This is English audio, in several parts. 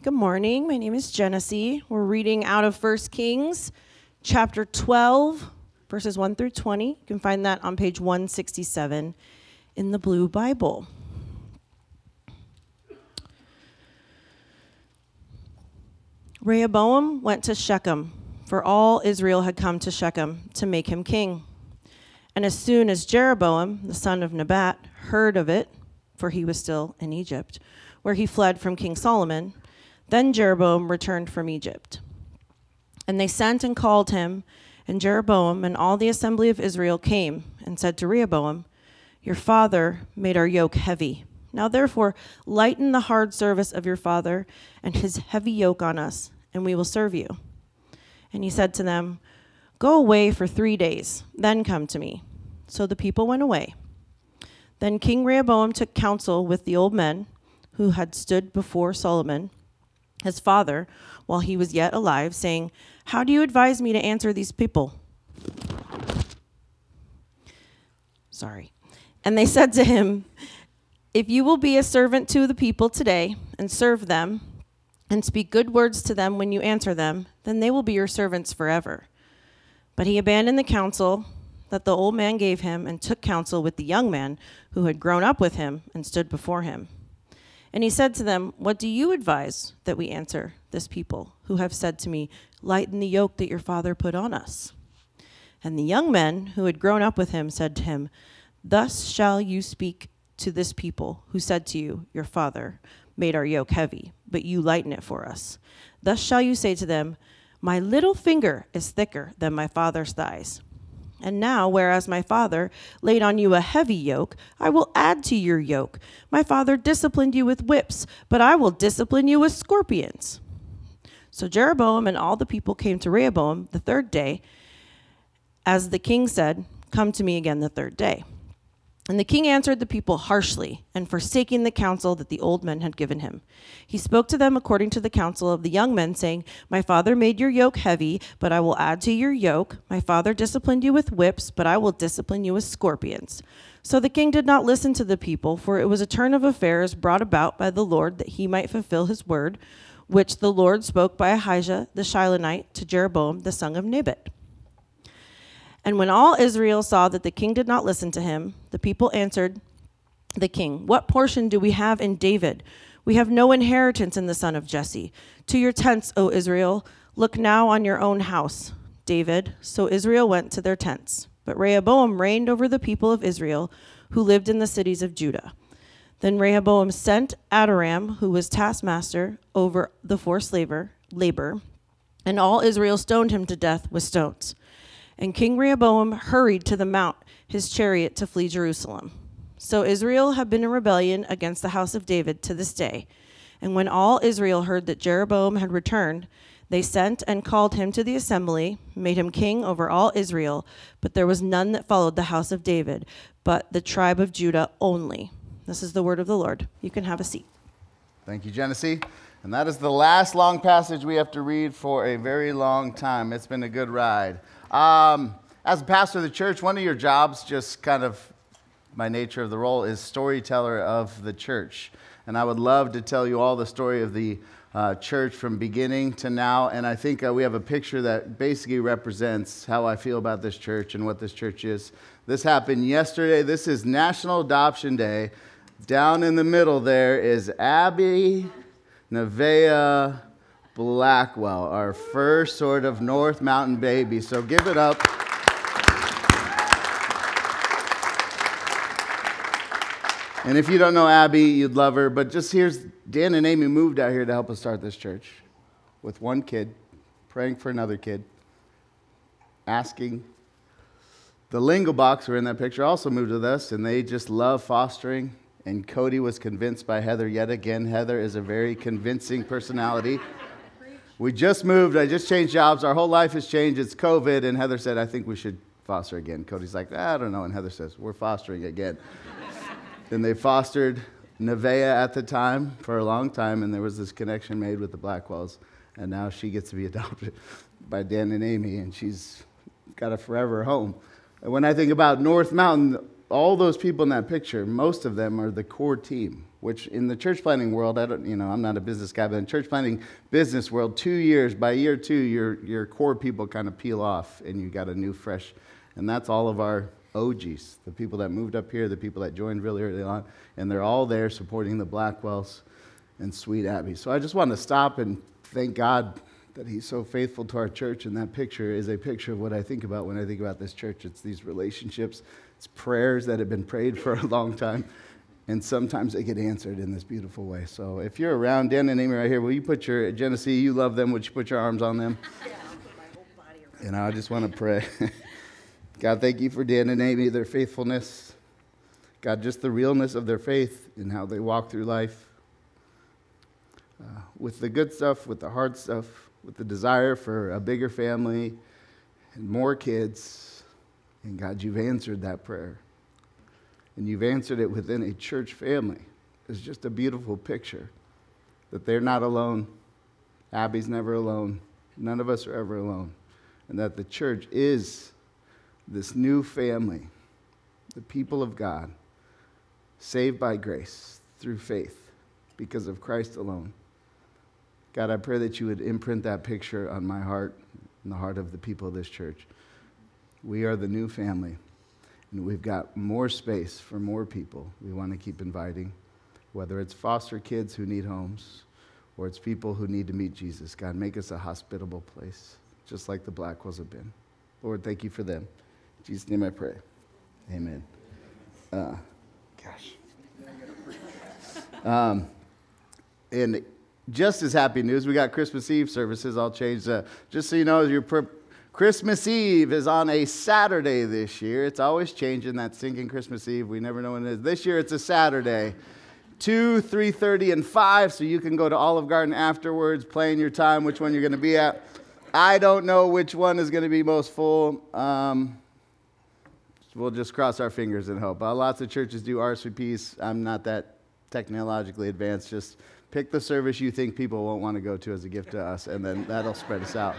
Good morning. My name is Genesee. We're reading out of 1 Kings chapter 12, verses 1 through 20. You can find that on page 167 in the Blue Bible. Rehoboam went to Shechem, for all Israel had come to Shechem to make him king. And as soon as Jeroboam, the son of Nebat, heard of it, for he was still in Egypt, where he fled from King Solomon, then Jeroboam returned from Egypt. And they sent and called him, and Jeroboam and all the assembly of Israel came and said to Rehoboam, Your father made our yoke heavy. Now therefore, lighten the hard service of your father and his heavy yoke on us, and we will serve you. And he said to them, Go away for three days, then come to me. So the people went away. Then King Rehoboam took counsel with the old men who had stood before Solomon, his father, while he was yet alive, saying, How do you advise me to answer these people? Sorry. And they said to him, If you will be a servant to the people today and serve them, and speak good words to them when you answer them, then they will be your servants forever. But he abandoned the counsel that the old man gave him and took counsel with the young man who had grown up with him and stood before him. And he said to them, What do you advise that we answer this people who have said to me, Lighten the yoke that your father put on us? And the young men who had grown up with him said to him, Thus shall you speak to this people who said to you, Your father made our yoke heavy, but you lighten it for us. Thus shall you say to them, My little finger is thicker than my father's thighs. And now, whereas my father laid on you a heavy yoke, I will add to your yoke. My father disciplined you with whips, but I will discipline you with scorpions. So Jeroboam and all the people came to Rehoboam the third day, as the king said, Come to me again the third day. And the king answered the people harshly, and forsaking the counsel that the old men had given him. He spoke to them according to the counsel of the young men, saying, My father made your yoke heavy, but I will add to your yoke. My father disciplined you with whips, but I will discipline you with scorpions. So the king did not listen to the people, for it was a turn of affairs brought about by the Lord that he might fulfill his word, which the Lord spoke by Ahijah the Shilonite to Jeroboam the son of Nebat. And when all Israel saw that the king did not listen to him, the people answered the king, What portion do we have in David? We have no inheritance in the son of Jesse. To your tents, O Israel. Look now on your own house, David. So Israel went to their tents. But Rehoboam reigned over the people of Israel who lived in the cities of Judah. Then Rehoboam sent Adoram, who was taskmaster over the forced labor, labor, and all Israel stoned him to death with stones. And King Rehoboam hurried to the mount his chariot to flee Jerusalem. So Israel had been in rebellion against the house of David to this day. And when all Israel heard that Jeroboam had returned, they sent and called him to the assembly, made him king over all Israel. But there was none that followed the house of David, but the tribe of Judah only. This is the word of the Lord. You can have a seat. Thank you, Genesee. And that is the last long passage we have to read for a very long time. It's been a good ride. Um, as a pastor of the church, one of your jobs, just kind of by nature of the role, is storyteller of the church. And I would love to tell you all the story of the uh, church from beginning to now. And I think uh, we have a picture that basically represents how I feel about this church and what this church is. This happened yesterday. This is National Adoption Day. Down in the middle there is Abby Nevaeh Blackwell, our first sort of North Mountain baby. So give it up. And if you don't know Abby, you'd love her. But just here's Dan and Amy moved out here to help us start this church with one kid, praying for another kid, asking. The Lingo Box, who are in that picture, also moved with us, and they just love fostering. And Cody was convinced by Heather yet again. Heather is a very convincing personality. We just moved. I just changed jobs. Our whole life has changed. It's COVID. And Heather said, I think we should foster again. Cody's like, I don't know. And Heather says, We're fostering again. then they fostered Nevaeh at the time for a long time. And there was this connection made with the Blackwells. And now she gets to be adopted by Dan and Amy. And she's got a forever home. And when I think about North Mountain, all those people in that picture, most of them are the core team, which in the church planting world, I don't, you know, I'm not a business guy, but in church planting business world, two years, by year two, your, your core people kind of peel off and you got a new, fresh, and that's all of our OGs, the people that moved up here, the people that joined really early on, and they're all there supporting the Blackwells and Sweet Abby. So I just want to stop and thank God that He's so faithful to our church, and that picture is a picture of what I think about when I think about this church. It's these relationships it's prayers that have been prayed for a long time, and sometimes they get answered in this beautiful way. So if you're around, Dan and Amy right here, will you put your, Genesee, you love them, would you put your arms on them? Yeah, And I just want to pray. God, thank you for Dan and Amy, their faithfulness. God, just the realness of their faith and how they walk through life. Uh, with the good stuff, with the hard stuff, with the desire for a bigger family and more kids and God, you've answered that prayer. And you've answered it within a church family. It's just a beautiful picture that they're not alone. Abby's never alone. None of us are ever alone. And that the church is this new family, the people of God, saved by grace through faith because of Christ alone. God, I pray that you would imprint that picture on my heart and the heart of the people of this church. We are the new family, and we've got more space for more people we want to keep inviting, whether it's foster kids who need homes or it's people who need to meet Jesus. God, make us a hospitable place, just like the Blackwells have been. Lord, thank you for them. In Jesus' name I pray. Amen. Uh, gosh. Um, and just as happy news, we got Christmas Eve services. I'll change that. Just so you know, as you're pre- Christmas Eve is on a Saturday this year. It's always changing that sinking Christmas Eve. We never know when it is. This year it's a Saturday. 2, 3:30 and 5 so you can go to Olive Garden afterwards, playing your time which one you're going to be at. I don't know which one is going to be most full. Um, we'll just cross our fingers and hope. Uh, lots of churches do RSVPs. I'm not that technologically advanced. Just pick the service you think people won't want to go to as a gift to us, and then that'll spread us out.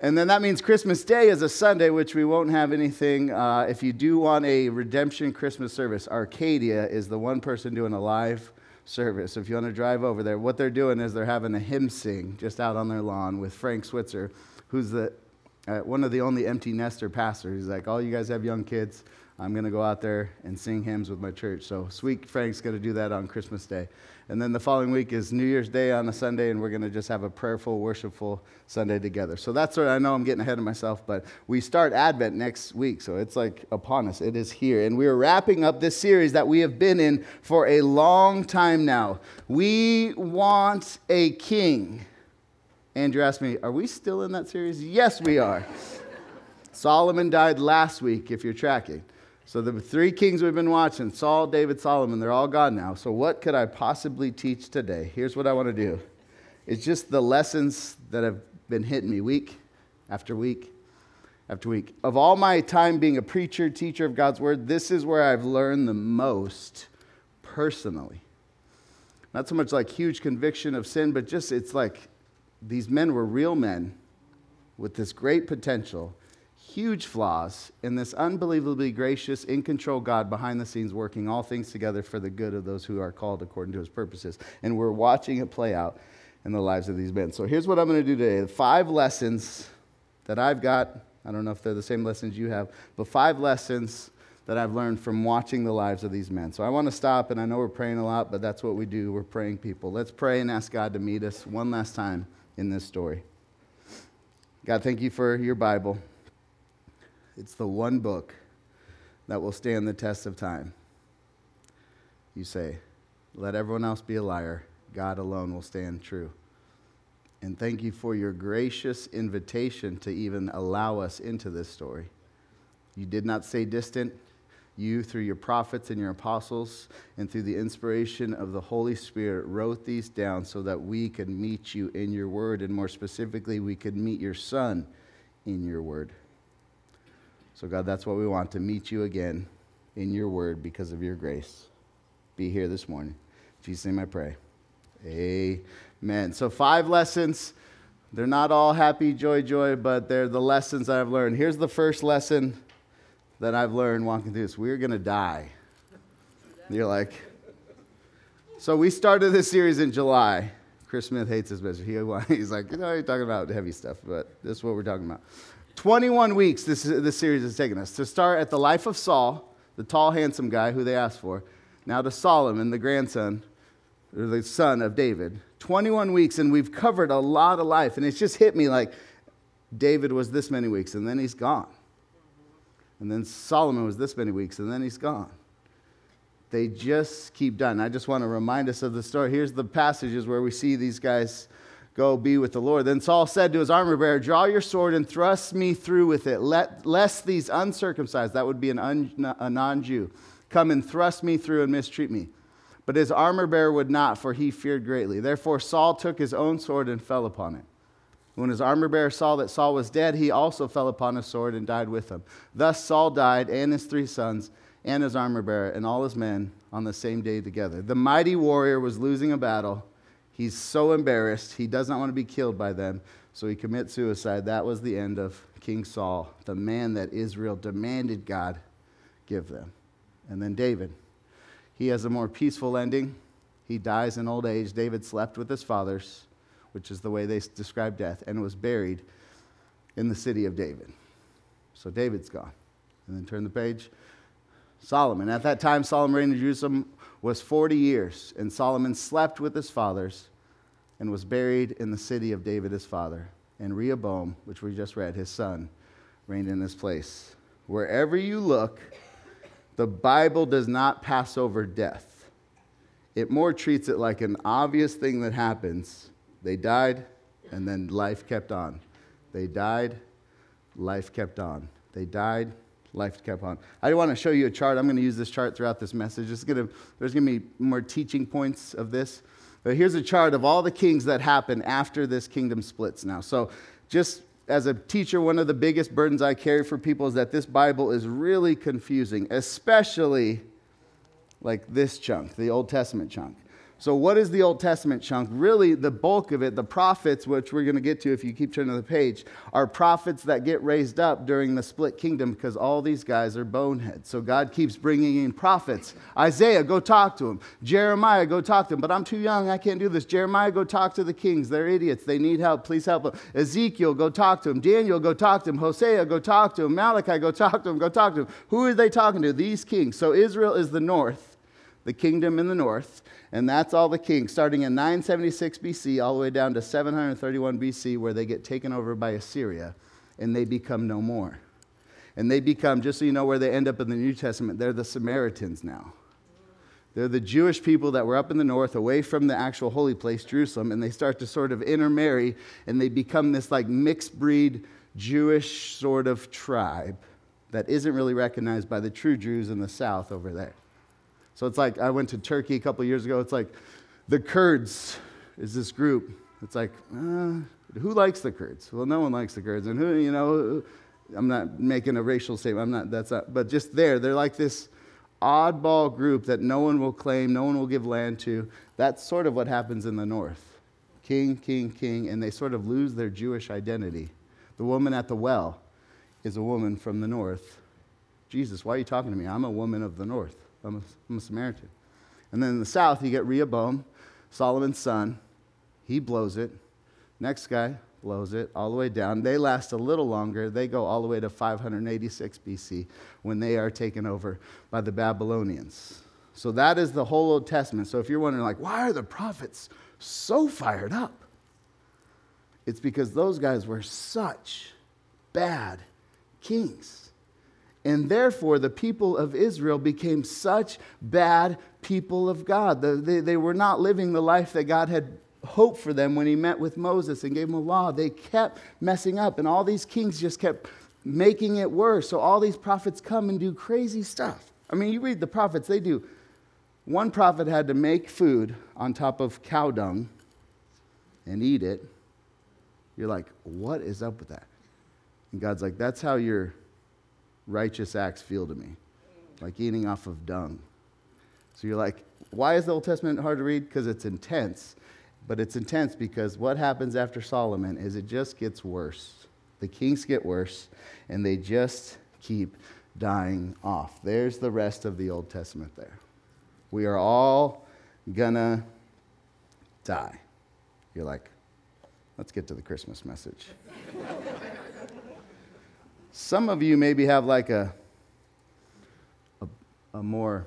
And then that means Christmas Day is a Sunday, which we won't have anything. Uh, if you do want a redemption Christmas service, Arcadia is the one person doing a live service. So if you want to drive over there, what they're doing is they're having a hymn sing just out on their lawn with Frank Switzer, who's the, uh, one of the only empty nester pastors. He's like, All you guys have young kids. I'm going to go out there and sing hymns with my church. So sweet Frank's going to do that on Christmas Day. And then the following week is New Year's Day on a Sunday, and we're going to just have a prayerful, worshipful Sunday together. So that's what I know I'm getting ahead of myself, but we start Advent next week, so it's like upon us. It is here. And we are wrapping up this series that we have been in for a long time now. We want a king. Andrew asked me, Are we still in that series? Yes, we are. Solomon died last week, if you're tracking. So the three kings we've been watching Saul, David, Solomon they're all gone now. So what could I possibly teach today? Here's what I want to do it's just the lessons that have been hitting me week after week after week. Of all my time being a preacher, teacher of God's word, this is where I've learned the most personally. Not so much like huge conviction of sin, but just it's like these men were real men with this great potential huge flaws in this unbelievably gracious, in control God behind the scenes working all things together for the good of those who are called according to his purposes. And we're watching it play out in the lives of these men. So here's what I'm going to do today the five lessons that I've got. I don't know if they're the same lessons you have, but five lessons that I've learned from watching the lives of these men. So I want to stop, and I know we're praying a lot, but that's what we do. We're praying people. Let's pray and ask God to meet us one last time in this story. God, thank you for your Bible. It's the one book that will stand the test of time. You say, let everyone else be a liar. God alone will stand true. And thank you for your gracious invitation to even allow us into this story. You did not stay distant. You, through your prophets and your apostles, and through the inspiration of the Holy Spirit, wrote these down so that we could meet you in your word, and more specifically, we could meet your Son in your word. So, God, that's what we want to meet you again in your word because of your grace. Be here this morning. In Jesus' name I pray. Amen. So, five lessons. They're not all happy, joy, joy, but they're the lessons I've learned. Here's the first lesson that I've learned walking through this. We're going to die. You're like, so we started this series in July. Chris Smith hates this message. He, he's like, you know, you're talking about heavy stuff, but this is what we're talking about. 21 weeks this, this series has taken us to start at the life of Saul, the tall, handsome guy who they asked for, now to Solomon, the grandson, or the son of David. 21 weeks, and we've covered a lot of life, and it's just hit me like David was this many weeks, and then he's gone. And then Solomon was this many weeks, and then he's gone. They just keep done. I just want to remind us of the story. Here's the passages where we see these guys go be with the Lord. Then Saul said to his armor bearer, Draw your sword and thrust me through with it, Let, lest these uncircumcised, that would be an un, a non Jew, come and thrust me through and mistreat me. But his armor bearer would not, for he feared greatly. Therefore Saul took his own sword and fell upon it. When his armor bearer saw that Saul was dead, he also fell upon his sword and died with him. Thus Saul died, and his three sons and his armor bearer and all his men on the same day together. The mighty warrior was losing a battle. He's so embarrassed. He does not want to be killed by them, so he commits suicide. That was the end of King Saul, the man that Israel demanded God give them. And then David. He has a more peaceful ending. He dies in old age. David slept with his fathers, which is the way they describe death, and was buried in the city of David. So David's gone. And then turn the page. Solomon. At that time, Solomon reigned in Jerusalem was 40 years, and Solomon slept with his fathers and was buried in the city of David his father. And Rehoboam, which we just read, his son, reigned in his place. Wherever you look, the Bible does not pass over death. It more treats it like an obvious thing that happens. They died, and then life kept on. They died, life kept on. They died, life to kept on. I want to show you a chart. I'm going to use this chart throughout this message. It's going to, there's going to be more teaching points of this. But here's a chart of all the kings that happen after this kingdom splits now. So, just as a teacher, one of the biggest burdens I carry for people is that this Bible is really confusing, especially like this chunk, the Old Testament chunk. So, what is the Old Testament chunk? Really, the bulk of it, the prophets, which we're going to get to if you keep turning the page, are prophets that get raised up during the split kingdom because all these guys are boneheads. So, God keeps bringing in prophets. Isaiah, go talk to him. Jeremiah, go talk to him. But I'm too young. I can't do this. Jeremiah, go talk to the kings. They're idiots. They need help. Please help them. Ezekiel, go talk to him. Daniel, go talk to him. Hosea, go talk to him. Malachi, go talk to him. Go talk to him. Who are they talking to? These kings. So, Israel is the north, the kingdom in the north. And that's all the kings, starting in 976 BC all the way down to 731 BC, where they get taken over by Assyria and they become no more. And they become, just so you know where they end up in the New Testament, they're the Samaritans now. They're the Jewish people that were up in the north, away from the actual holy place, Jerusalem, and they start to sort of intermarry and they become this like mixed breed Jewish sort of tribe that isn't really recognized by the true Jews in the south over there. So it's like I went to Turkey a couple years ago. It's like the Kurds is this group. It's like, uh, who likes the Kurds? Well, no one likes the Kurds. And who, you know, I'm not making a racial statement. I'm not, that's not, but just there, they're like this oddball group that no one will claim, no one will give land to. That's sort of what happens in the north. King, king, king, and they sort of lose their Jewish identity. The woman at the well is a woman from the north. Jesus, why are you talking to me? I'm a woman of the north. I'm a, I'm a Samaritan. And then in the south, you get Rehoboam, Solomon's son. He blows it. Next guy blows it all the way down. They last a little longer. They go all the way to 586 BC when they are taken over by the Babylonians. So that is the whole Old Testament. So if you're wondering, like, why are the prophets so fired up? It's because those guys were such bad kings. And therefore, the people of Israel became such bad people of God. They, they were not living the life that God had hoped for them when he met with Moses and gave them a law. They kept messing up, and all these kings just kept making it worse. So all these prophets come and do crazy stuff. I mean, you read the prophets, they do. One prophet had to make food on top of cow dung and eat it. You're like, what is up with that? And God's like, that's how you're righteous acts feel to me, like eating off of dung. So you're like, why is the Old Testament hard to read? Because it's intense. But it's intense because what happens after Solomon is it just gets worse. The kings get worse, and they just keep dying off. There's the rest of the Old Testament there. We are all gonna die. You're like, let's get to the Christmas message. Some of you maybe have like a, a, a more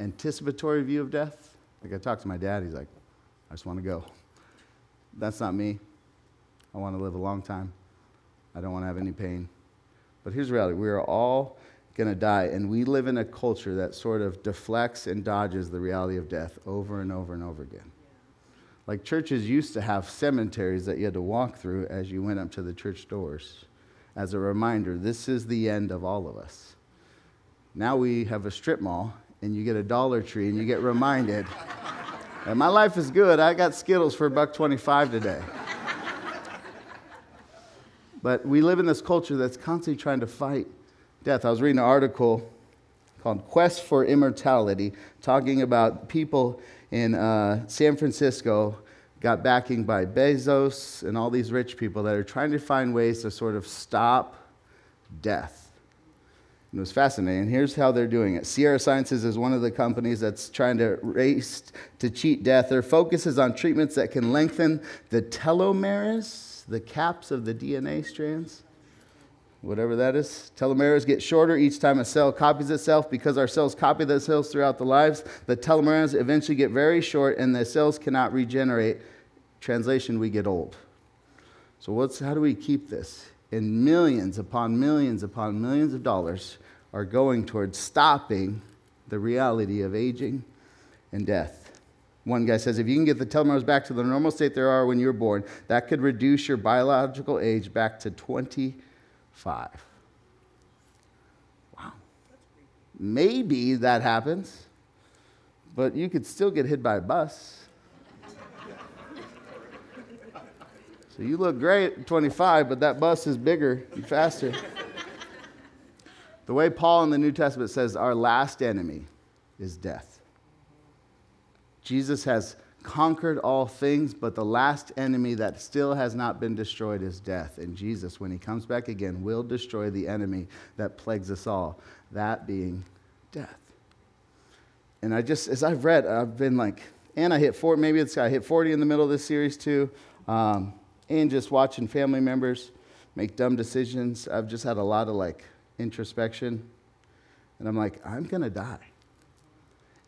anticipatory view of death. Like I talked to my dad, he's like, I just want to go. That's not me. I want to live a long time. I don't want to have any pain. But here's the reality we are all going to die, and we live in a culture that sort of deflects and dodges the reality of death over and over and over again. Like churches used to have cemeteries that you had to walk through as you went up to the church doors as a reminder this is the end of all of us. Now we have a strip mall, and you get a Dollar Tree, and you get reminded. and my life is good. I got Skittles for a buck 25 today. But we live in this culture that's constantly trying to fight death. I was reading an article called Quest for Immortality, talking about people in uh, San Francisco got backing by Bezos and all these rich people that are trying to find ways to sort of stop death. And it was fascinating. Here's how they're doing it Sierra Sciences is one of the companies that's trying to race to cheat death. Their focus is on treatments that can lengthen the telomeres the caps of the DNA strands, whatever that is. Telomeres get shorter each time a cell copies itself. Because our cells copy themselves throughout the lives, the telomeres eventually get very short and the cells cannot regenerate. Translation, we get old. So, what's, how do we keep this? And millions upon millions upon millions of dollars are going towards stopping the reality of aging and death. One guy says if you can get the telomeres back to the normal state they are when you were born, that could reduce your biological age back to 25. Wow. Maybe that happens, but you could still get hit by a bus. so you look great at 25, but that bus is bigger and faster. the way Paul in the New Testament says, our last enemy is death. Jesus has conquered all things, but the last enemy that still has not been destroyed is death. And Jesus, when he comes back again, will destroy the enemy that plagues us all, that being death. And I just, as I've read, I've been like, and I hit 40, maybe it's, I hit 40 in the middle of this series too. Um, and just watching family members make dumb decisions. I've just had a lot of like introspection. And I'm like, I'm going to die.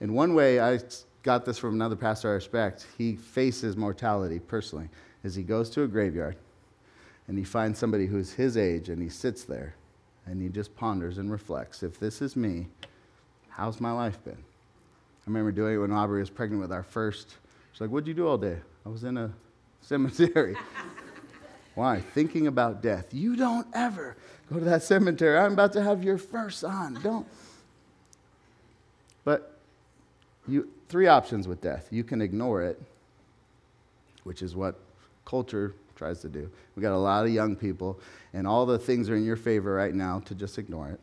In one way, I got this from another pastor I respect. He faces mortality personally as he goes to a graveyard and he finds somebody who's his age and he sits there and he just ponders and reflects if this is me, how's my life been? I remember doing it when Aubrey was pregnant with our first. She's like, What'd you do all day? I was in a cemetery. Why? Thinking about death. You don't ever go to that cemetery. I'm about to have your first son. Don't. But you, three options with death. You can ignore it, which is what culture tries to do. We got a lot of young people, and all the things are in your favor right now to just ignore it.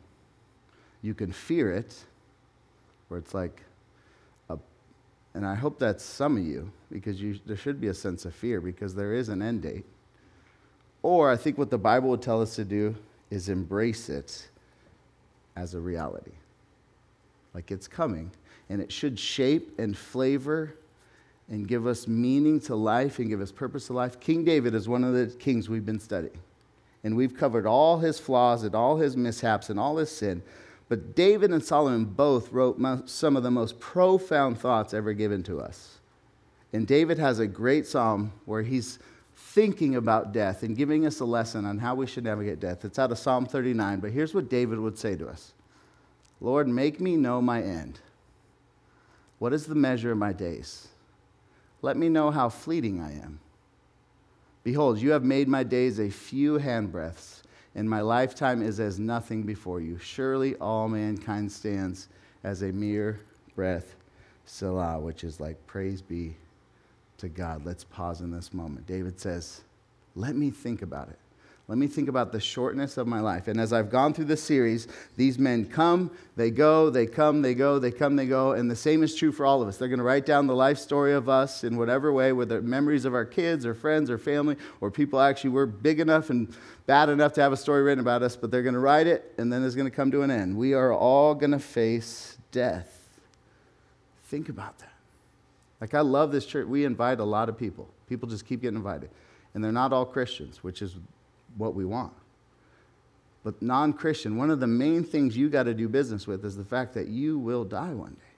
You can fear it, where it's like, a, and I hope that's some of you, because you, there should be a sense of fear, because there is an end date. Or I think what the Bible would tell us to do is embrace it as a reality. Like it's coming and it should shape and flavor and give us meaning to life and give us purpose to life. King David is one of the kings we've been studying. And we've covered all his flaws and all his mishaps and all his sin. But David and Solomon both wrote some of the most profound thoughts ever given to us. And David has a great psalm where he's thinking about death and giving us a lesson on how we should navigate death. It's out of Psalm 39, but here's what David would say to us Lord, make me know my end what is the measure of my days? Let me know how fleeting I am. Behold, you have made my days a few handbreadths, and my lifetime is as nothing before you. Surely all mankind stands as a mere breath, Selah, which is like praise be to God. Let's pause in this moment. David says, Let me think about it. Let me think about the shortness of my life. And as I've gone through this series, these men come, they go, they come, they go, they come, they go. And the same is true for all of us. They're going to write down the life story of us in whatever way, whether memories of our kids or friends or family or people actually were big enough and bad enough to have a story written about us, but they're going to write it and then it's going to come to an end. We are all going to face death. Think about that. Like, I love this church. We invite a lot of people. People just keep getting invited. And they're not all Christians, which is what we want. But non Christian, one of the main things you got to do business with is the fact that you will die one day.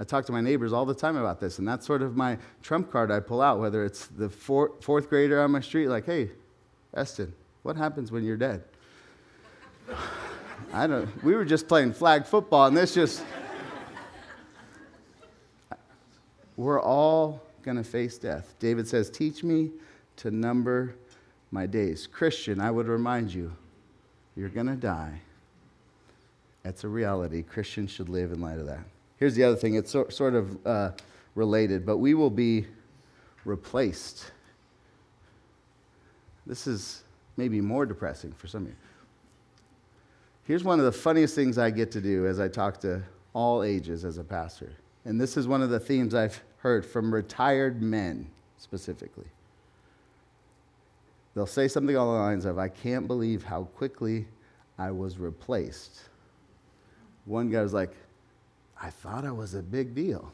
I talk to my neighbors all the time about this, and that's sort of my trump card I pull out, whether it's the four, fourth grader on my street, like, hey, Eston, what happens when you're dead? I don't, we were just playing flag football, and this just, we're all going to face death. David says, Teach me to number my days. Christian, I would remind you, you're going to die. That's a reality. Christians should live in light of that. Here's the other thing it's so, sort of uh, related, but we will be replaced. This is maybe more depressing for some of you. Here's one of the funniest things I get to do as I talk to all ages as a pastor. And this is one of the themes I've heard from retired men specifically. They'll say something along the lines of, I can't believe how quickly I was replaced. One guy was like, I thought I was a big deal.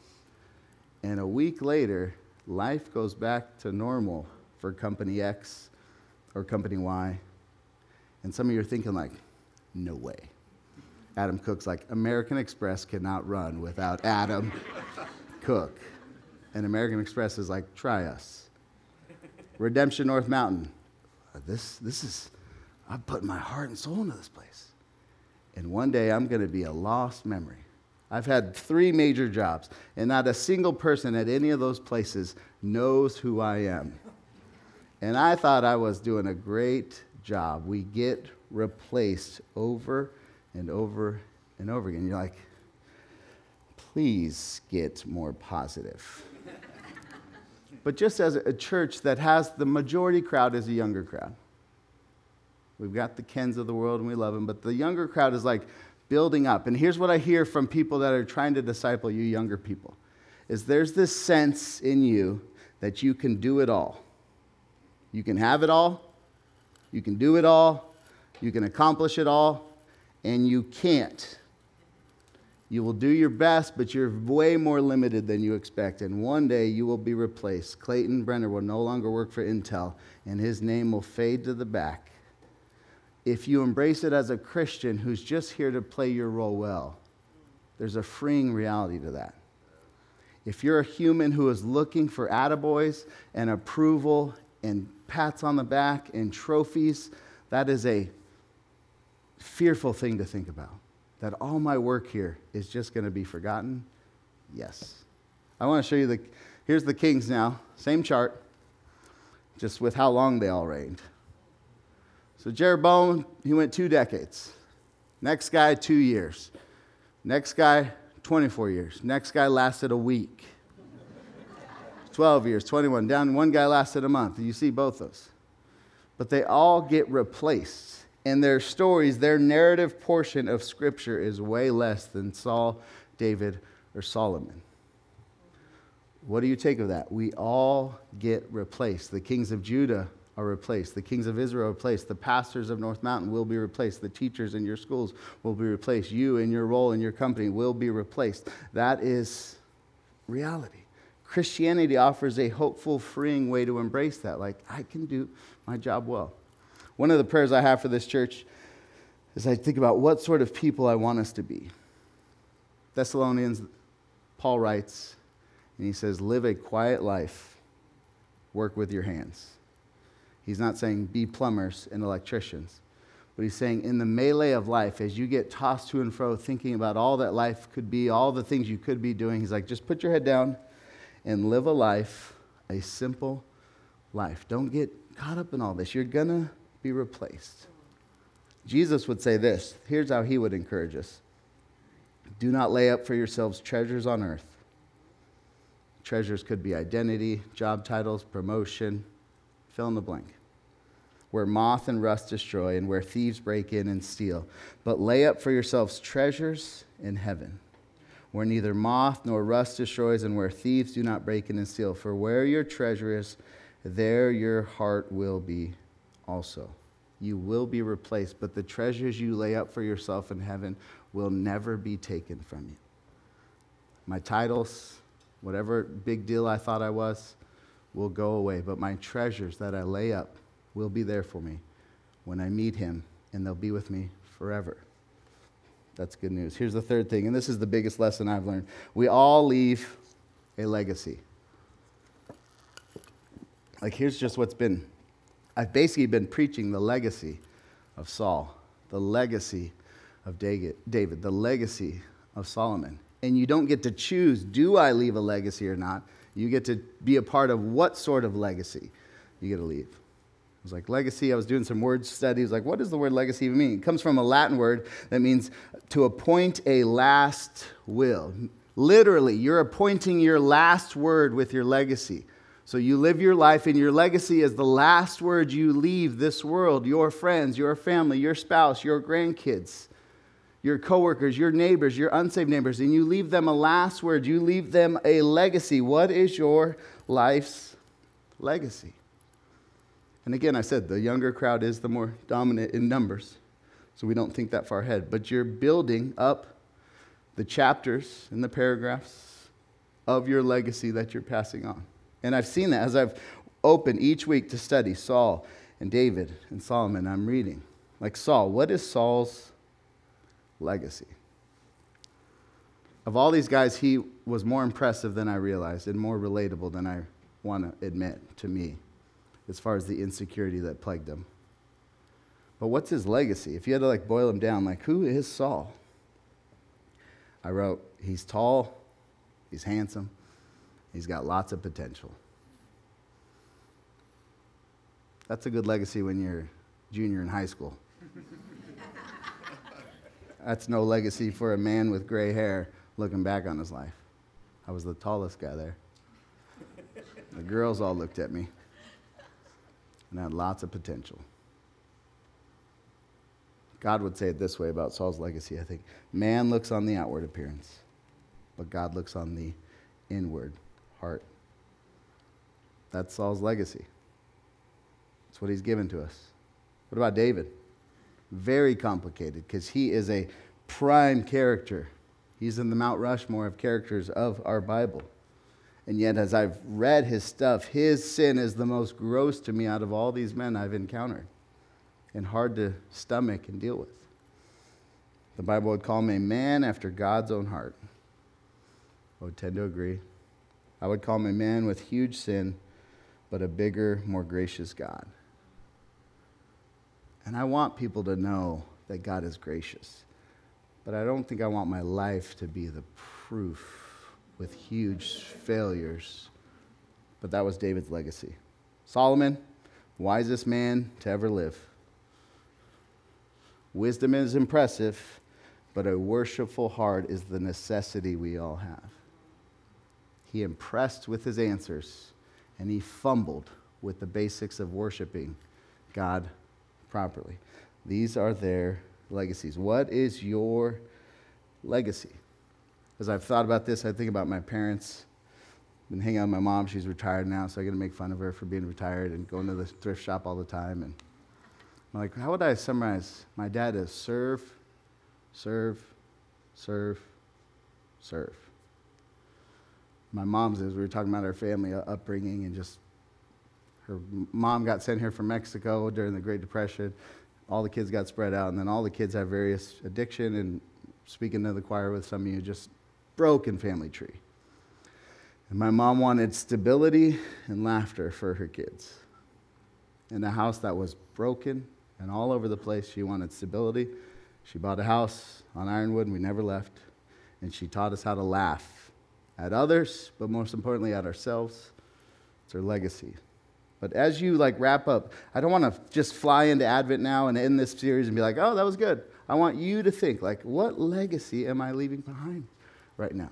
And a week later, life goes back to normal for company X or company Y. And some of you are thinking, like, no way. Adam Cook's like, American Express cannot run without Adam Cook. And American Express is like, try us. Redemption North Mountain, Uh, this, this is, I put my heart and soul into this place. And one day I'm going to be a lost memory. I've had three major jobs, and not a single person at any of those places knows who I am. And I thought I was doing a great job. We get replaced over and over and over again. You're like, please get more positive. But just as a church that has the majority crowd is a younger crowd. We've got the Kens of the world and we love them, but the younger crowd is like building up. And here's what I hear from people that are trying to disciple you younger people is there's this sense in you that you can do it all. You can have it all, you can do it all, you can accomplish it all, and you can't. You will do your best, but you're way more limited than you expect. And one day you will be replaced. Clayton Brenner will no longer work for Intel, and his name will fade to the back. If you embrace it as a Christian who's just here to play your role well, there's a freeing reality to that. If you're a human who is looking for attaboys and approval and pats on the back and trophies, that is a fearful thing to think about. That all my work here is just going to be forgotten? Yes. I want to show you the, here's the kings now, same chart, just with how long they all reigned. So Jeroboam, he went two decades. Next guy, two years. Next guy, 24 years. Next guy lasted a week. 12 years, 21. Down, one guy lasted a month. You see both those. But they all get replaced and their stories, their narrative portion of Scripture is way less than Saul, David, or Solomon. What do you take of that? We all get replaced. The kings of Judah are replaced. The kings of Israel are replaced. The pastors of North Mountain will be replaced. The teachers in your schools will be replaced. You and your role in your company will be replaced. That is reality. Christianity offers a hopeful, freeing way to embrace that. Like, I can do my job well. One of the prayers I have for this church is I think about what sort of people I want us to be. Thessalonians, Paul writes, and he says, Live a quiet life, work with your hands. He's not saying be plumbers and electricians, but he's saying in the melee of life, as you get tossed to and fro thinking about all that life could be, all the things you could be doing, he's like, just put your head down and live a life, a simple life. Don't get caught up in all this. You're going to be replaced. Jesus would say this here's how he would encourage us Do not lay up for yourselves treasures on earth. Treasures could be identity, job titles, promotion, fill in the blank. where moth and rust destroy, and where thieves break in and steal. But lay up for yourselves treasures in heaven, where neither moth nor rust destroys, and where thieves do not break in and steal. For where your treasure is, there your heart will be also. You will be replaced, but the treasures you lay up for yourself in heaven will never be taken from you. My titles, whatever big deal I thought I was, will go away, but my treasures that I lay up will be there for me when I meet him, and they'll be with me forever. That's good news. Here's the third thing, and this is the biggest lesson I've learned. We all leave a legacy. Like, here's just what's been I've basically been preaching the legacy of Saul, the legacy of David, the legacy of Solomon. And you don't get to choose do I leave a legacy or not? You get to be a part of what sort of legacy you get to leave. It was like legacy. I was doing some word studies. Like, what does the word legacy even mean? It comes from a Latin word that means to appoint a last will. Literally, you're appointing your last word with your legacy. So you live your life, and your legacy is the last word you leave this world your friends, your family, your spouse, your grandkids, your coworkers, your neighbors, your unsaved neighbors, and you leave them a last word. You leave them a legacy. What is your life's legacy? And again, I said the younger crowd is the more dominant in numbers, so we don't think that far ahead. But you're building up the chapters and the paragraphs of your legacy that you're passing on. And I've seen that as I've opened each week to study Saul and David and Solomon. I'm reading. Like Saul, what is Saul's legacy? Of all these guys, he was more impressive than I realized and more relatable than I want to admit to me as far as the insecurity that plagued him. But what's his legacy? If you had to like boil him down, like who is Saul? I wrote, he's tall, he's handsome, he's got lots of potential. That's a good legacy when you're junior in high school. That's no legacy for a man with gray hair looking back on his life. I was the tallest guy there. The girls all looked at me and had lots of potential. God would say it this way about Saul's legacy, I think. Man looks on the outward appearance, but God looks on the inward heart. That's Saul's legacy. That's what he's given to us. What about David? Very complicated because he is a prime character. He's in the Mount Rushmore of characters of our Bible. And yet, as I've read his stuff, his sin is the most gross to me out of all these men I've encountered and hard to stomach and deal with. The Bible would call him a man after God's own heart. I would tend to agree. I would call him a man with huge sin, but a bigger, more gracious God. And I want people to know that God is gracious. But I don't think I want my life to be the proof with huge failures. But that was David's legacy. Solomon, wisest man to ever live. Wisdom is impressive, but a worshipful heart is the necessity we all have. He impressed with his answers, and he fumbled with the basics of worshiping God properly. These are their legacies. What is your legacy? as I've thought about this, I think about my parents. I've Been hanging out with my mom. She's retired now, so I get to make fun of her for being retired and going to the thrift shop all the time. And I'm like, how would I summarize my dad as serve, serve, serve, serve. My mom's as we were talking about our family uh, upbringing and just her mom got sent here from Mexico during the Great Depression. All the kids got spread out, and then all the kids have various addiction. And speaking to the choir with some of you, just broken family tree. And my mom wanted stability and laughter for her kids. In a house that was broken and all over the place, she wanted stability. She bought a house on Ironwood, and we never left. And she taught us how to laugh at others, but most importantly, at ourselves. It's our legacy. But as you like wrap up, I don't want to just fly into Advent now and end this series and be like, oh, that was good. I want you to think, like, what legacy am I leaving behind? right now.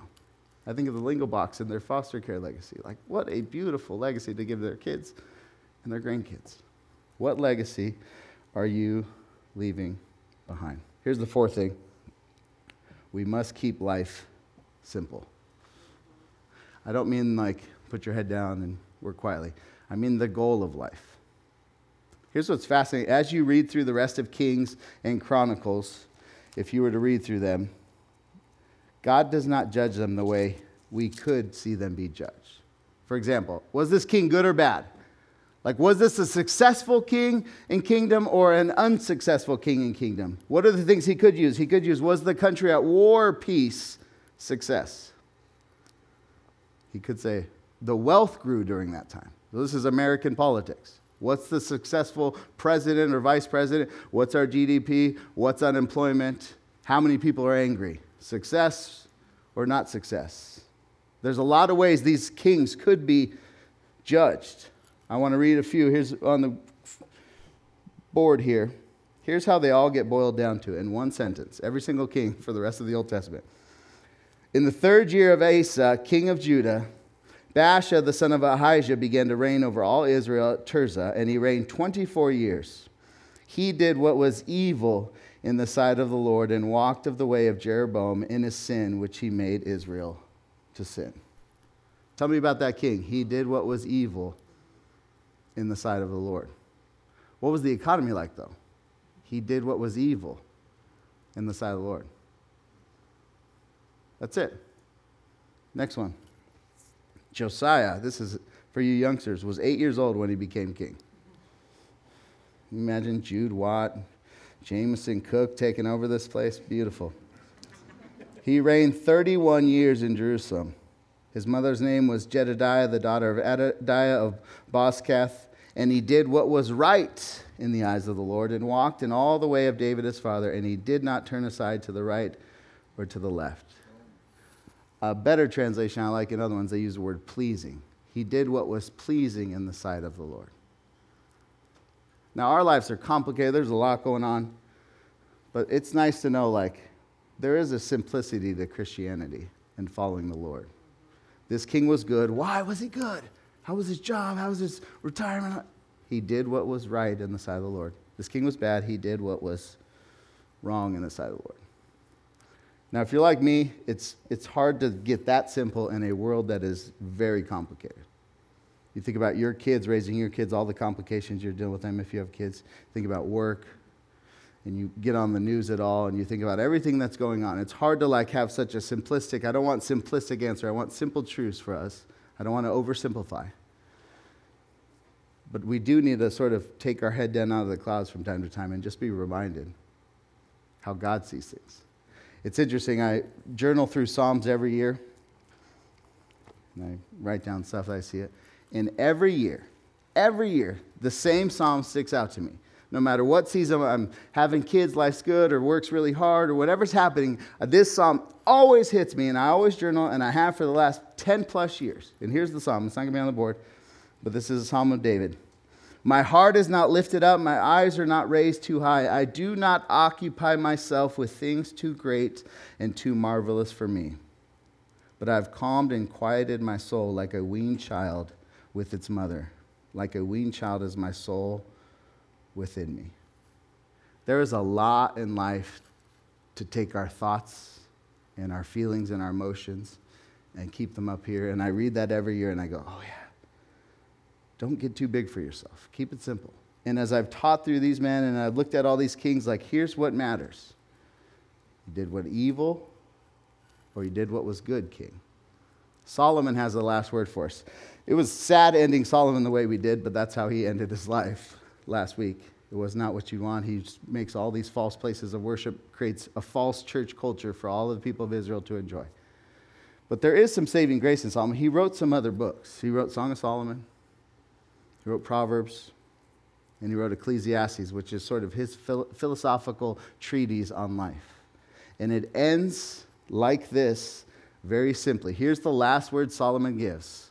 I think of the Lingo Box and their foster care legacy. Like, what a beautiful legacy to give their kids and their grandkids. What legacy are you leaving behind? Here's the fourth thing we must keep life simple. I don't mean like put your head down and work quietly, I mean the goal of life. Here's what's fascinating. As you read through the rest of Kings and Chronicles, if you were to read through them, God does not judge them the way we could see them be judged. For example, was this king good or bad? Like, was this a successful king and kingdom or an unsuccessful king and kingdom? What are the things he could use? He could use, was the country at war, peace, success? He could say, the wealth grew during that time. This is American politics. What's the successful president or vice president? What's our GDP? What's unemployment? How many people are angry? Success or not success? There's a lot of ways these kings could be judged. I want to read a few. Here's on the board here. Here's how they all get boiled down to in one sentence. Every single king for the rest of the Old Testament. In the third year of Asa, king of Judah, Baasha, the son of Ahijah, began to reign over all Israel at Tirzah, and he reigned 24 years. He did what was evil in the sight of the Lord and walked of the way of Jeroboam in his sin, which he made Israel to sin. Tell me about that king. He did what was evil in the sight of the Lord. What was the economy like, though? He did what was evil in the sight of the Lord. That's it. Next one. Josiah, this is for you youngsters, was eight years old when he became king. Imagine Jude Watt, Jameson Cook taking over this place. Beautiful. He reigned 31 years in Jerusalem. His mother's name was Jedediah, the daughter of Adaiah of Bozkath, and he did what was right in the eyes of the Lord and walked in all the way of David his father, and he did not turn aside to the right or to the left. A better translation I like in other ones, they use the word pleasing. He did what was pleasing in the sight of the Lord. Now, our lives are complicated, there's a lot going on, but it's nice to know like there is a simplicity to Christianity and following the Lord. This king was good. Why was he good? How was his job? How was his retirement? He did what was right in the sight of the Lord. This king was bad. He did what was wrong in the sight of the Lord. Now, if you're like me, it's, it's hard to get that simple in a world that is very complicated. You think about your kids, raising your kids, all the complications you're dealing with them if you have kids. Think about work, and you get on the news at all, and you think about everything that's going on. It's hard to like have such a simplistic, I don't want simplistic answer. I want simple truths for us. I don't want to oversimplify. But we do need to sort of take our head down out of the clouds from time to time and just be reminded how God sees things. It's interesting. I journal through Psalms every year. And I write down stuff I see it. And every year, every year, the same psalm sticks out to me. No matter what season I'm having kids, life's good, or work's really hard, or whatever's happening, uh, this psalm always hits me, and I always journal, and I have for the last 10 plus years. And here's the psalm. It's not going to be on the board, but this is a psalm of David. My heart is not lifted up, my eyes are not raised too high. I do not occupy myself with things too great and too marvelous for me. But I have calmed and quieted my soul like a weaned child with its mother. Like a weaned child is my soul within me. There is a lot in life to take our thoughts and our feelings and our emotions and keep them up here. And I read that every year and I go, oh, yeah don't get too big for yourself. Keep it simple. And as I've taught through these men and I've looked at all these kings, like, here's what matters. You did what evil, or you did what was good, king. Solomon has the last word for us. It was sad ending Solomon the way we did, but that's how he ended his life last week. It was not what you want. He makes all these false places of worship, creates a false church culture for all of the people of Israel to enjoy. But there is some saving grace in Solomon. He wrote some other books. He wrote Song of Solomon, he wrote Proverbs, and he wrote Ecclesiastes, which is sort of his philosophical treatise on life. And it ends like this very simply. Here's the last word Solomon gives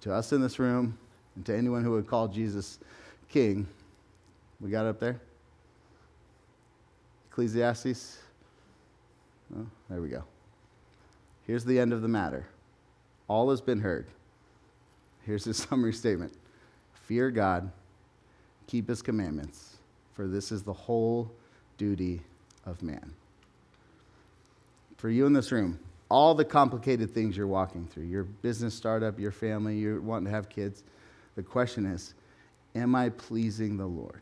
to us in this room and to anyone who would call Jesus king. We got it up there? Ecclesiastes? Oh, there we go. Here's the end of the matter. All has been heard. Here's his summary statement Fear God, keep his commandments, for this is the whole duty of man. For you in this room, all the complicated things you're walking through, your business startup, your family, you're wanting to have kids, the question is, am I pleasing the Lord?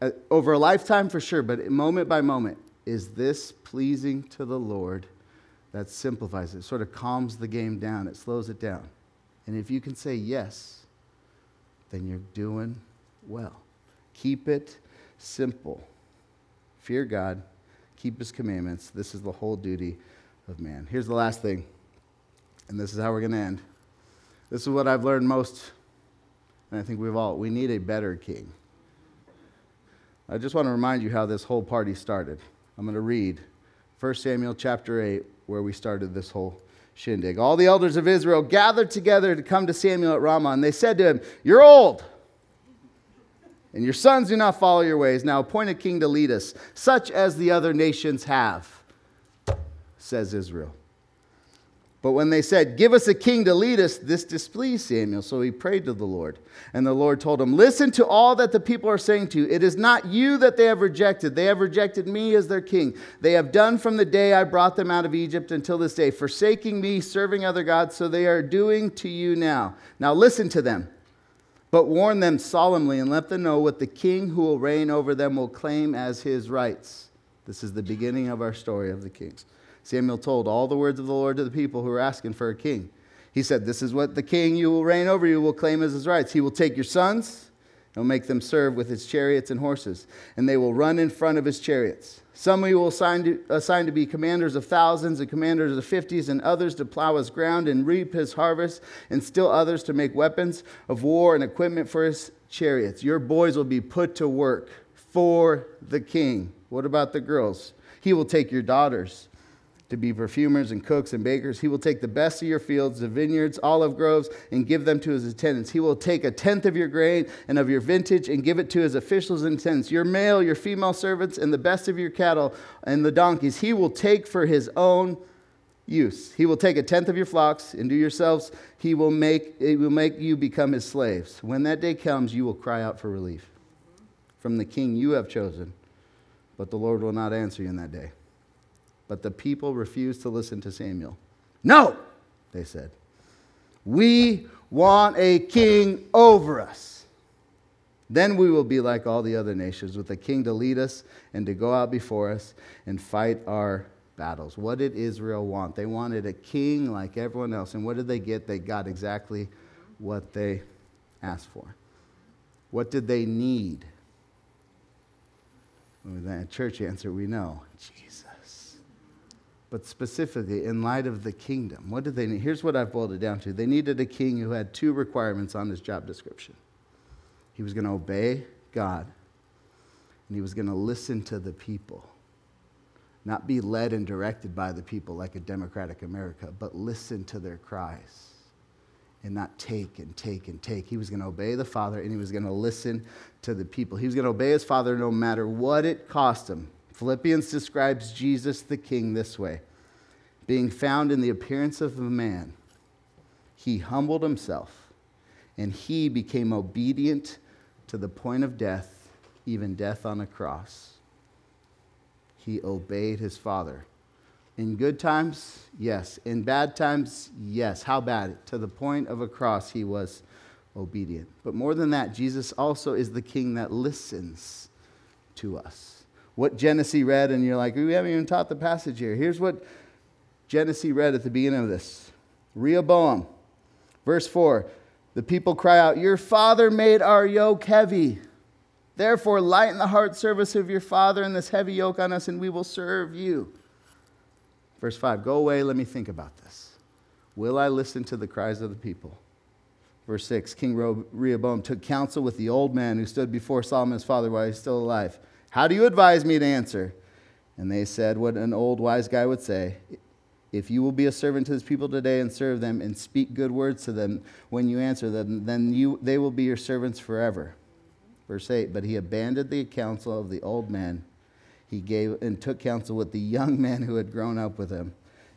Uh, over a lifetime for sure, but moment by moment, is this pleasing to the Lord? That simplifies it, sort of calms the game down, it slows it down. And if you can say yes, then you're doing well. Keep it simple. Fear God, keep his commandments. This is the whole duty of man. Here's the last thing, and this is how we're going to end. This is what I've learned most, and I think we've all, we need a better king. I just want to remind you how this whole party started. I'm going to read 1 Samuel chapter 8, where we started this whole shindig. All the elders of Israel gathered together to come to Samuel at Ramah, and they said to him, You're old, and your sons do not follow your ways. Now appoint a king to lead us, such as the other nations have, says Israel. But when they said, Give us a king to lead us, this displeased Samuel. So he prayed to the Lord. And the Lord told him, Listen to all that the people are saying to you. It is not you that they have rejected. They have rejected me as their king. They have done from the day I brought them out of Egypt until this day, forsaking me, serving other gods. So they are doing to you now. Now listen to them. But warn them solemnly and let them know what the king who will reign over them will claim as his rights. This is the beginning of our story of the kings. Samuel told all the words of the Lord to the people who were asking for a king. He said, This is what the king you will reign over you will claim as his rights. He will take your sons and will make them serve with his chariots and horses, and they will run in front of his chariots. Some he will assign to, assign to be commanders of thousands and commanders of fifties, and others to plow his ground and reap his harvest, and still others to make weapons of war and equipment for his chariots. Your boys will be put to work for the king. What about the girls? He will take your daughters to be perfumers and cooks and bakers. He will take the best of your fields, the vineyards, olive groves, and give them to his attendants. He will take a tenth of your grain and of your vintage and give it to his officials and attendants, your male, your female servants, and the best of your cattle and the donkeys. He will take for his own use. He will take a tenth of your flocks and do yourselves. He will make, it will make you become his slaves. When that day comes, you will cry out for relief from the king you have chosen, but the Lord will not answer you in that day. But the people refused to listen to Samuel. No, they said. We want a king over us. Then we will be like all the other nations, with a king to lead us and to go out before us and fight our battles. What did Israel want? They wanted a king like everyone else. And what did they get? They got exactly what they asked for. What did they need? With that church answer, we know Jesus but specifically in light of the kingdom. What did they need? Here's what I've boiled it down to they needed a king who had two requirements on his job description he was going to obey God, and he was going to listen to the people. Not be led and directed by the people like a democratic America, but listen to their cries and not take and take and take. He was going to obey the Father and he was going to listen to the people. He was going to obey his Father no matter what it cost him. Philippians describes Jesus the King this way Being found in the appearance of a man, he humbled himself, and he became obedient to the point of death, even death on a cross. He obeyed his Father. In good times, yes. In bad times, yes. How bad? To the point of a cross, he was obedient. But more than that, Jesus also is the king that listens to us what Genesee read, and you're like, we haven't even taught the passage here. Here's what Genesee read at the beginning of this Rehoboam, verse 4. The people cry out, Your father made our yoke heavy. Therefore, lighten the heart service of your father and this heavy yoke on us, and we will serve you. Verse 5 Go away, let me think about this. Will I listen to the cries of the people? Verse 6 King Rehoboam took counsel with the old man who stood before Solomon's father while he was still alive. How do you advise me to answer? And they said what an old wise guy would say If you will be a servant to his people today and serve them and speak good words to them when you answer them, then you, they will be your servants forever. Verse 8 But he abandoned the counsel of the old man. He gave and took counsel with the young man who had grown up with him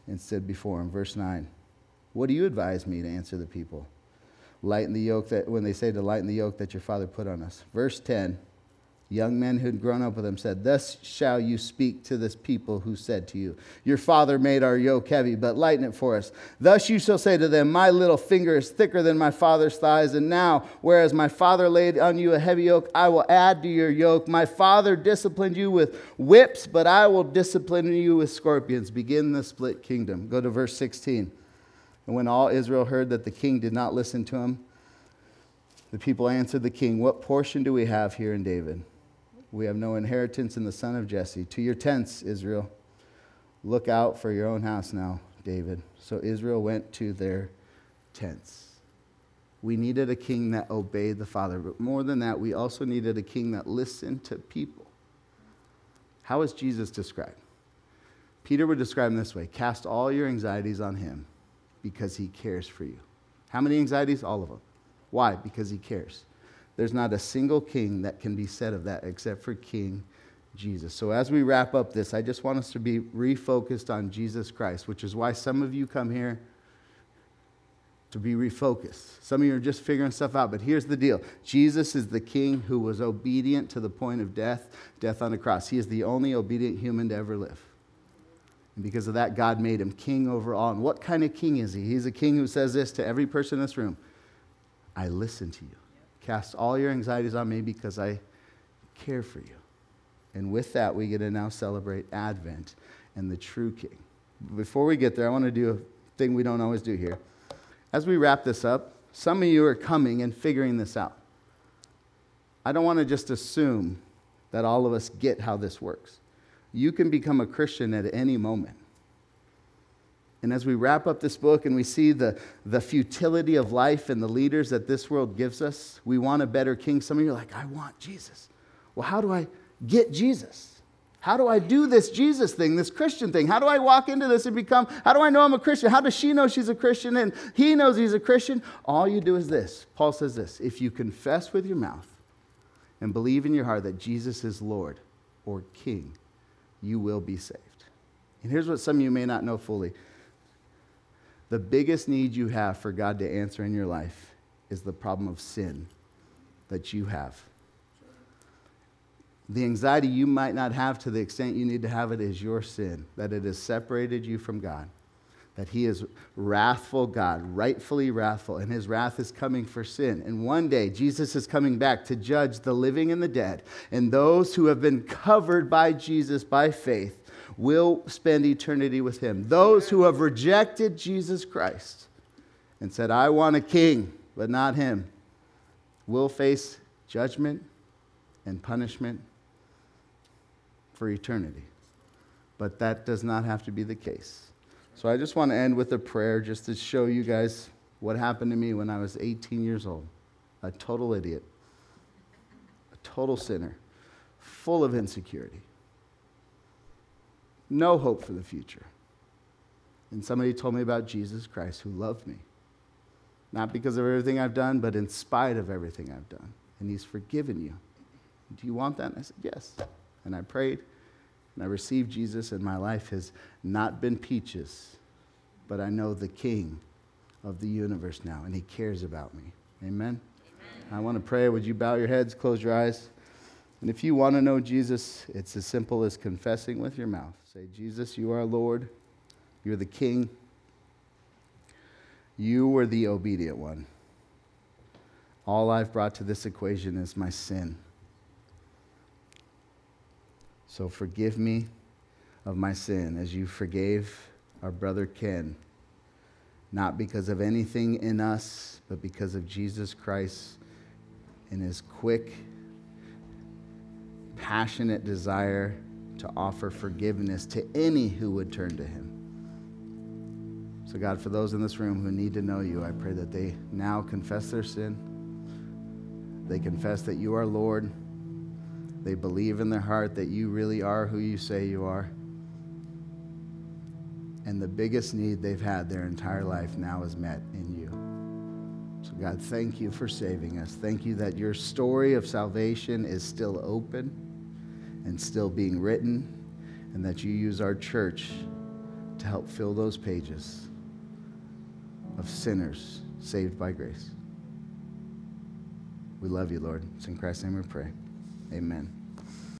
and stood before him. Verse 9 What do you advise me to answer the people? lighten the yoke that, when they say to lighten the yoke that your father put on us. Verse 10 Young men who had grown up with him said, Thus shall you speak to this people who said to you, Your father made our yoke heavy, but lighten it for us. Thus you shall say to them, My little finger is thicker than my father's thighs, and now, whereas my father laid on you a heavy yoke, I will add to your yoke. My father disciplined you with whips, but I will discipline you with scorpions. Begin the split kingdom. Go to verse 16. And when all Israel heard that the king did not listen to him, the people answered the king, What portion do we have here in David? We have no inheritance in the son of Jesse. To your tents, Israel. Look out for your own house now, David. So Israel went to their tents. We needed a king that obeyed the Father, but more than that, we also needed a king that listened to people. How is Jesus described? Peter would describe him this way Cast all your anxieties on him because he cares for you. How many anxieties? All of them. Why? Because he cares. There's not a single king that can be said of that except for King Jesus. So as we wrap up this, I just want us to be refocused on Jesus Christ, which is why some of you come here to be refocused. Some of you are just figuring stuff out, but here's the deal Jesus is the king who was obedient to the point of death, death on the cross. He is the only obedient human to ever live. And because of that, God made him king over all. And what kind of king is he? He's a king who says this to every person in this room I listen to you. Cast all your anxieties on me because I care for you. And with that, we get to now celebrate Advent and the true King. Before we get there, I want to do a thing we don't always do here. As we wrap this up, some of you are coming and figuring this out. I don't want to just assume that all of us get how this works. You can become a Christian at any moment. And as we wrap up this book and we see the, the futility of life and the leaders that this world gives us, we want a better king. Some of you are like, I want Jesus. Well, how do I get Jesus? How do I do this Jesus thing, this Christian thing? How do I walk into this and become, how do I know I'm a Christian? How does she know she's a Christian and he knows he's a Christian? All you do is this. Paul says this if you confess with your mouth and believe in your heart that Jesus is Lord or King, you will be saved. And here's what some of you may not know fully the biggest need you have for God to answer in your life is the problem of sin that you have. The anxiety you might not have to the extent you need to have it is your sin, that it has separated you from God, that He is wrathful God, rightfully wrathful, and His wrath is coming for sin. And one day, Jesus is coming back to judge the living and the dead, and those who have been covered by Jesus by faith will spend eternity with him. Those who have rejected Jesus Christ and said, I want a king, but not him, will face judgment and punishment for eternity. But that does not have to be the case. So I just want to end with a prayer just to show you guys what happened to me when I was 18 years old. A total idiot, a total sinner, full of insecurity no hope for the future. And somebody told me about Jesus Christ who loved me. Not because of everything I've done, but in spite of everything I've done. And he's forgiven you. Do you want that? And I said, Yes. And I prayed, and I received Jesus, and my life has not been peaches, but I know the King of the universe now, and he cares about me. Amen? Amen. I want to pray. Would you bow your heads, close your eyes? And if you want to know Jesus, it's as simple as confessing with your mouth. Say, Jesus, you are Lord. You're the King. You were the obedient one. All I've brought to this equation is my sin. So forgive me of my sin as you forgave our brother Ken, not because of anything in us, but because of Jesus Christ and his quick, passionate desire to offer forgiveness to any who would turn to him. So, God, for those in this room who need to know you, I pray that they now confess their sin. They confess that you are Lord. They believe in their heart that you really are who you say you are. And the biggest need they've had their entire life now is met in you. So, God, thank you for saving us. Thank you that your story of salvation is still open and still being written, and that you use our church to help fill those pages of sinners saved by grace. We love you, Lord. It's in Christ's name we pray. Amen.